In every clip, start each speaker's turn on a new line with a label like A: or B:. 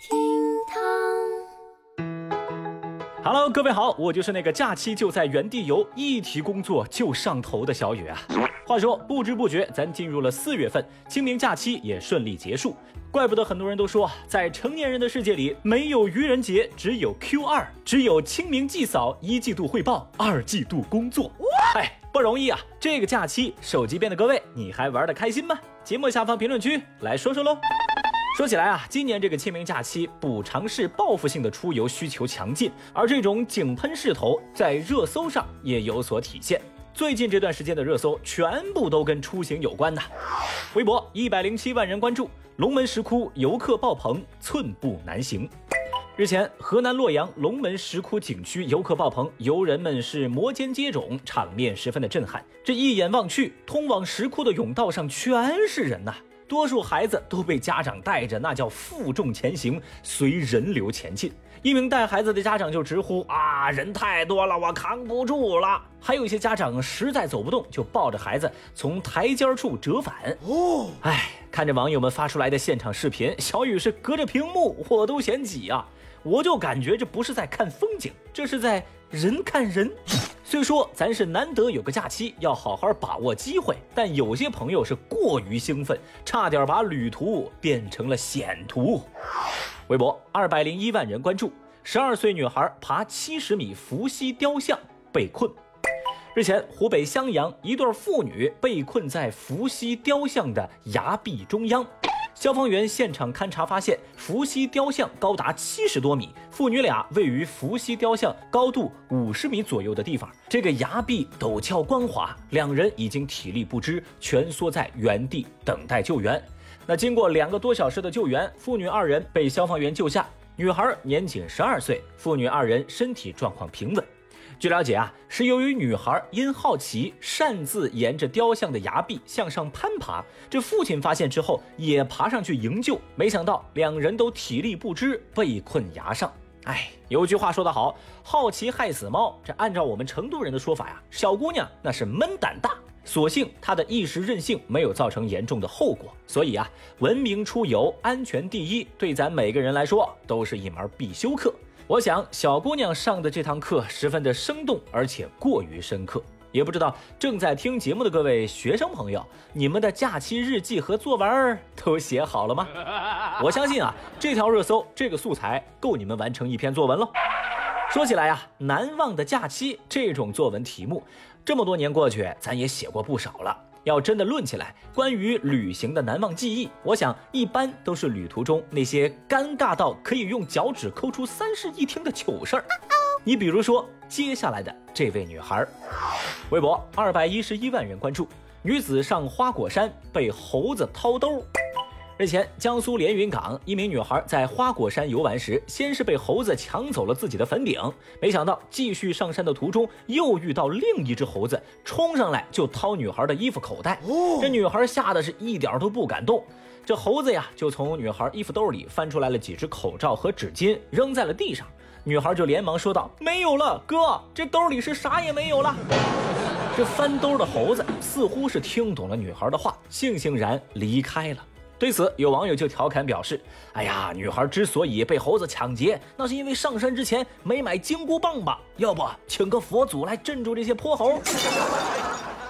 A: 厅堂。
B: Hello，各位好，我就是那个假期就在原地游，一提工作就上头的小雨啊。话说，不知不觉咱进入了四月份，清明假期也顺利结束，怪不得很多人都说，在成年人的世界里，没有愚人节，只有 Q 二，只有清明祭扫，一季度汇报，二季度工作。哎，不容易啊！这个假期，手机边的各位，你还玩得开心吗？节目下方评论区来说说喽。说起来啊，今年这个清明假期，补偿式、报复性的出游需求强劲，而这种井喷势头在热搜上也有所体现。最近这段时间的热搜全部都跟出行有关的。微博一百零七万人关注，龙门石窟游客爆棚，寸步难行。日前，河南洛阳龙门石窟景区游客爆棚，游人们是摩肩接踵，场面十分的震撼。这一眼望去，通往石窟的甬道上全是人呐、多数孩子都被家长带着，那叫负重前行，随人流前进。一名带孩子的家长就直呼：“啊，人太多了，我扛不住了。”还有一些家长实在走不动，就抱着孩子从台阶处折返。哦，哎，看着网友们发出来的现场视频，小雨是隔着屏幕我都嫌挤啊，我就感觉这不是在看风景，这是在人看人。虽说咱是难得有个假期，要好好把握机会，但有些朋友是过于兴奋，差点把旅途变成了险途。微博二百零一万人关注，十二岁女孩爬七十米伏羲雕像被困。日前，湖北襄阳一对妇女被困在伏羲雕像的崖壁中央。消防员现场勘查发现，伏羲雕像高达七十多米，父女俩位于伏羲雕像高度五十米左右的地方。这个崖壁陡峭光滑，两人已经体力不支，蜷缩在原地等待救援。那经过两个多小时的救援，父女二人被消防员救下。女孩年仅十二岁，父女二人身体状况平稳。据了解啊，是由于女孩因好奇擅自沿着雕像的崖壁向上攀爬，这父亲发现之后也爬上去营救，没想到两人都体力不支，被困崖上。哎，有句话说得好，好奇害死猫。这按照我们成都人的说法呀，小姑娘那是闷胆大。所幸她的一时任性没有造成严重的后果，所以啊，文明出游，安全第一，对咱每个人来说都是一门必修课。我想小姑娘上的这堂课十分的生动，而且过于深刻。也不知道正在听节目的各位学生朋友，你们的假期日记和作文都写好了吗？我相信啊，这条热搜这个素材够你们完成一篇作文喽。说起来呀、难忘的假期这种作文题目，这么多年过去，咱也写过不少了。要真的论起来，关于旅行的难忘记忆，我想一般都是旅途中那些尴尬到可以用脚趾抠出三室一厅的糗事儿。你比如说接下来的这位女孩，微博二百一十一万人关注，女子上花果山被猴子掏兜。日前，江苏连云港一名女孩在花果山游玩时，先是被猴子抢走了自己的粉饼，没想到继续上山的途中，又遇到另一只猴子冲上来就掏女孩的衣服口袋。这女孩吓得是一点都不敢动。这猴子呀，就从女孩衣服兜里翻出来了几只口罩和纸巾，扔在了地上。女孩就连忙说道：“没有了，哥，这兜里是啥也没有了。”这翻兜的猴子似乎是听懂了女孩的话，悻悻然离开了。对此，有网友就调侃表示：“哎呀，女孩之所以被猴子抢劫，那是因为上山之前没买金箍棒吧？要不请个佛祖来镇住这些泼猴。”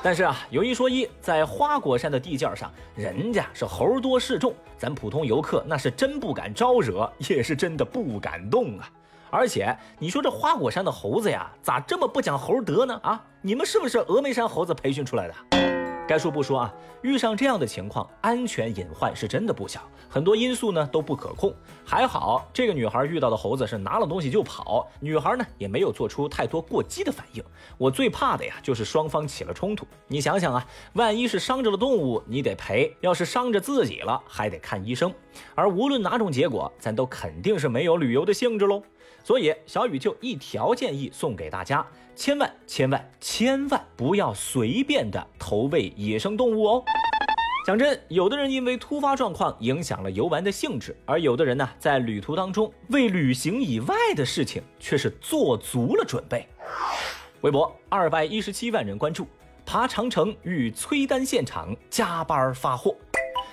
B: 但是啊，有一说一，在花果山的地界上，人家是猴多势众，咱普通游客那是真不敢招惹，也是真的不敢动啊。而且你说这花果山的猴子呀，咋这么不讲猴德呢？啊，你们是不是峨眉山猴子培训出来的？该说不说啊，遇上这样的情况，安全隐患是真的不小，很多因素呢都不可控。还好这个女孩遇到的猴子是拿了东西就跑，女孩呢也没有做出太多过激的反应。我最怕的呀就是双方起了冲突。你想想啊，万一是伤着了动物，你得赔；要是伤着自己了，还得看医生。而无论哪种结果，咱都肯定是没有旅游的性质喽。所以小雨就一条建议送给大家：千万千万千万不要随便的投喂野生动物哦。讲真，有的人因为突发状况影响了游玩的兴致，而有的人呢，在旅途当中为旅行以外的事情却是做足了准备。微博二百一十七万人关注，爬长城遇催单现场加班发货。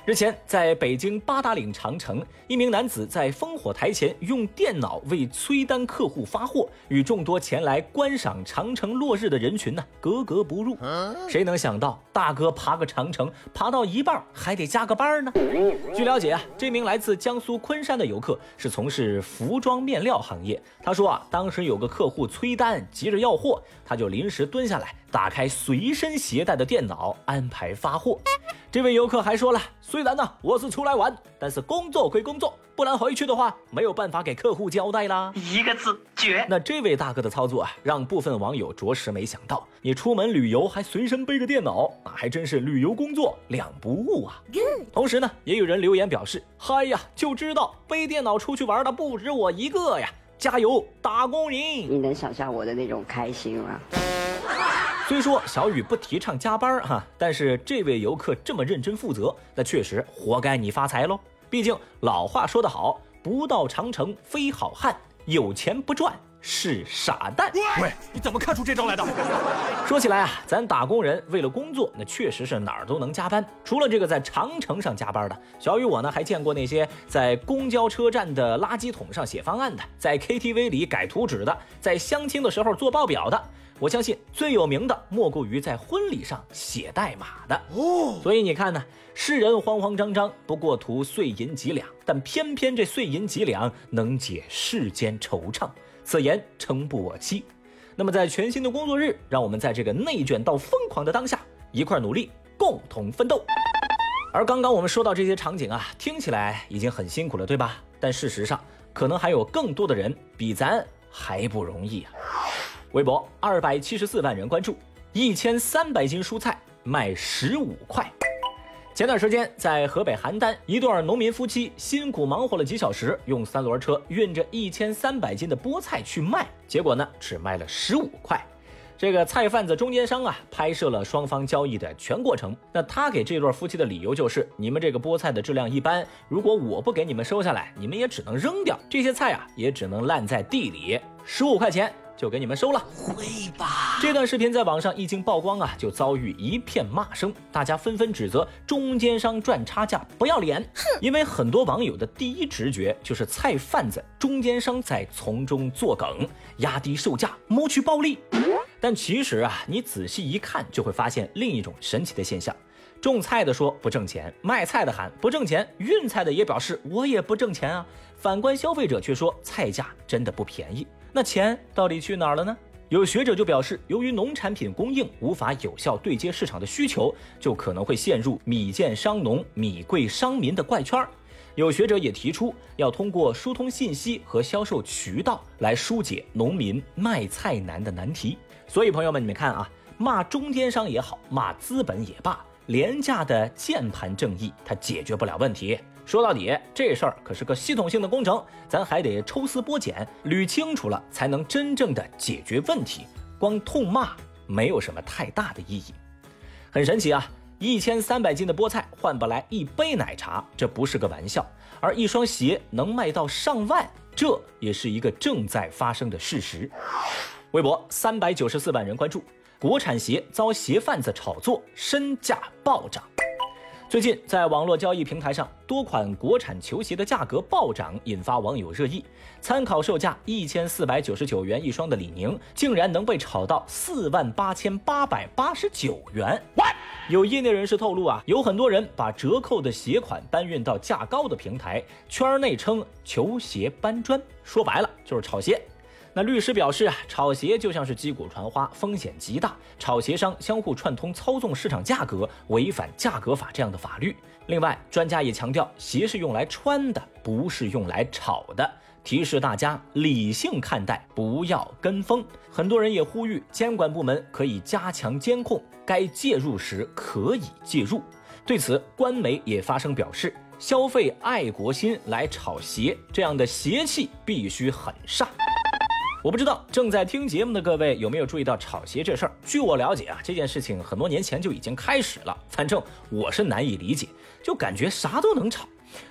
B: 日前，在北京八达岭长城，一名男子在烽火台前用电脑为催单客户发货，与众多前来观赏长城落日的人群呢格格不入。谁能想到，大哥爬个长城，爬到一半还得加个班呢？据了解啊，这名来自江苏昆山的游客是从事服装面料行业。他说啊，当时有个客户催单，急着要货，他就临时蹲下来，打开随身携带的电脑，安排发货。这位游客还说了，虽然呢我是出来玩，但是工作归工作，不然回去的话没有办法给客户交代啦。
C: 一个字绝。
B: 那这位大哥的操作啊，让部分网友着实没想到，你出门旅游还随身背个电脑，那还真是旅游工作两不误啊。同时呢，也有人留言表示，嗨呀，就知道背电脑出去玩的不止我一个呀，加油，打工人！
D: 你能想象我的那种开心吗？
B: 虽说小雨不提倡加班哈，但是这位游客这么认真负责，那确实活该你发财喽。毕竟老话说得好，不到长城非好汉，有钱不赚是傻蛋。
E: 喂，你怎么看出这招来的？
B: 说起来啊，咱打工人为了工作，那确实是哪儿都能加班。除了这个在长城上加班的，小雨我呢还见过那些在公交车站的垃圾桶上写方案的，在 KTV 里改图纸的，在相亲的时候做报表的。我相信最有名的莫过于在婚礼上写代码的哦。所以你看呢，世人慌慌张张，不过图碎银几两，但偏偏这碎银几两能解世间惆怅，此言诚不我欺。那么在全新的工作日，让我们在这个内卷到疯狂的当下，一块努力，共同奋斗。而刚刚我们说到这些场景啊，听起来已经很辛苦了，对吧？但事实上，可能还有更多的人比咱还不容易啊。微博二百七十四万人关注，一千三百斤蔬菜卖十五块。前段时间，在河北邯郸，一对农民夫妻辛苦忙活了几小时，用三轮车运着一千三百斤的菠菜去卖，结果呢，只卖了十五块。这个菜贩子中间商啊，拍摄了双方交易的全过程。那他给这对夫妻的理由就是：你们这个菠菜的质量一般，如果我不给你们收下来，你们也只能扔掉这些菜啊，也只能烂在地里。十五块钱。就给你们收了，
C: 会吧？
B: 这段视频在网上一经曝光啊，就遭遇一片骂声，大家纷纷指责中间商赚差价不要脸。哼，因为很多网友的第一直觉就是菜贩子、中间商在从中作梗，压低售价谋取暴利。但其实啊，你仔细一看就会发现另一种神奇的现象：种菜的说不挣钱，卖菜的喊不挣钱，运菜的也表示我也不挣钱啊。反观消费者却说菜价真的不便宜。那钱到底去哪儿了呢？有学者就表示，由于农产品供应无法有效对接市场的需求，就可能会陷入米贱伤农、米贵伤民的怪圈。有学者也提出，要通过疏通信息和销售渠道来疏解农民卖菜难的难题。所以，朋友们，你们看啊，骂中间商也好，骂资本也罢，廉价的键盘正义它解决不了问题。说到底，这事儿可是个系统性的工程，咱还得抽丝剥茧，捋清楚了，才能真正的解决问题。光痛骂没有什么太大的意义。很神奇啊，一千三百斤的菠菜换不来一杯奶茶，这不是个玩笑。而一双鞋能卖到上万，这也是一个正在发生的事实。微博三百九十四万人关注，国产鞋遭鞋贩子炒作，身价暴涨。最近，在网络交易平台上，多款国产球鞋的价格暴涨，引发网友热议。参考售价一千四百九十九元一双的李宁，竟然能被炒到四万八千八百八十九元。有业内人士透露啊，有很多人把折扣的鞋款搬运到价高的平台，圈内称“球鞋搬砖”，说白了就是炒鞋。那律师表示啊，炒鞋就像是击鼓传花，风险极大。炒鞋商相互串通，操纵市场价格，违反价格法这样的法律。另外，专家也强调，鞋是用来穿的，不是用来炒的，提示大家理性看待，不要跟风。很多人也呼吁监管部门可以加强监控，该介入时可以介入。对此，官媒也发声表示，消费爱国心来炒鞋，这样的邪气必须狠煞。我不知道正在听节目的各位有没有注意到炒鞋这事儿。据我了解啊，这件事情很多年前就已经开始了。反正我是难以理解，就感觉啥都能炒。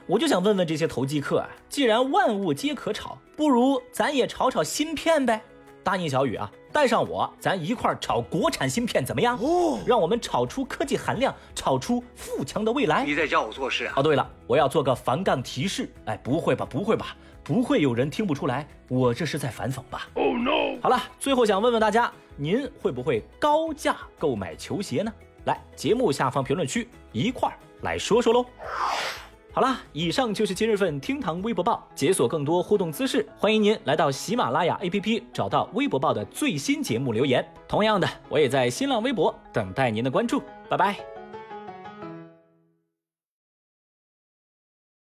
B: 我就想问问这些投机客啊，既然万物皆可炒，不如咱也炒炒芯片呗？答应小雨啊，带上我，咱一块儿炒国产芯片怎么样？哦，让我们炒出科技含量，炒出富强的未来。
C: 你在教我做事啊？
B: 哦，对了，我要做个反杠提示。哎，不会吧，不会吧，不会有人听不出来，我这是在反讽吧？Oh no！好了，最后想问问大家，您会不会高价购买球鞋呢？来，节目下方评论区一块儿来说说喽。好啦，以上就是今日份厅堂微博报。解锁更多互动姿势，欢迎您来到喜马拉雅 APP，找到微博报的最新节目留言。同样的，我也在新浪微博等待您的关注。拜拜。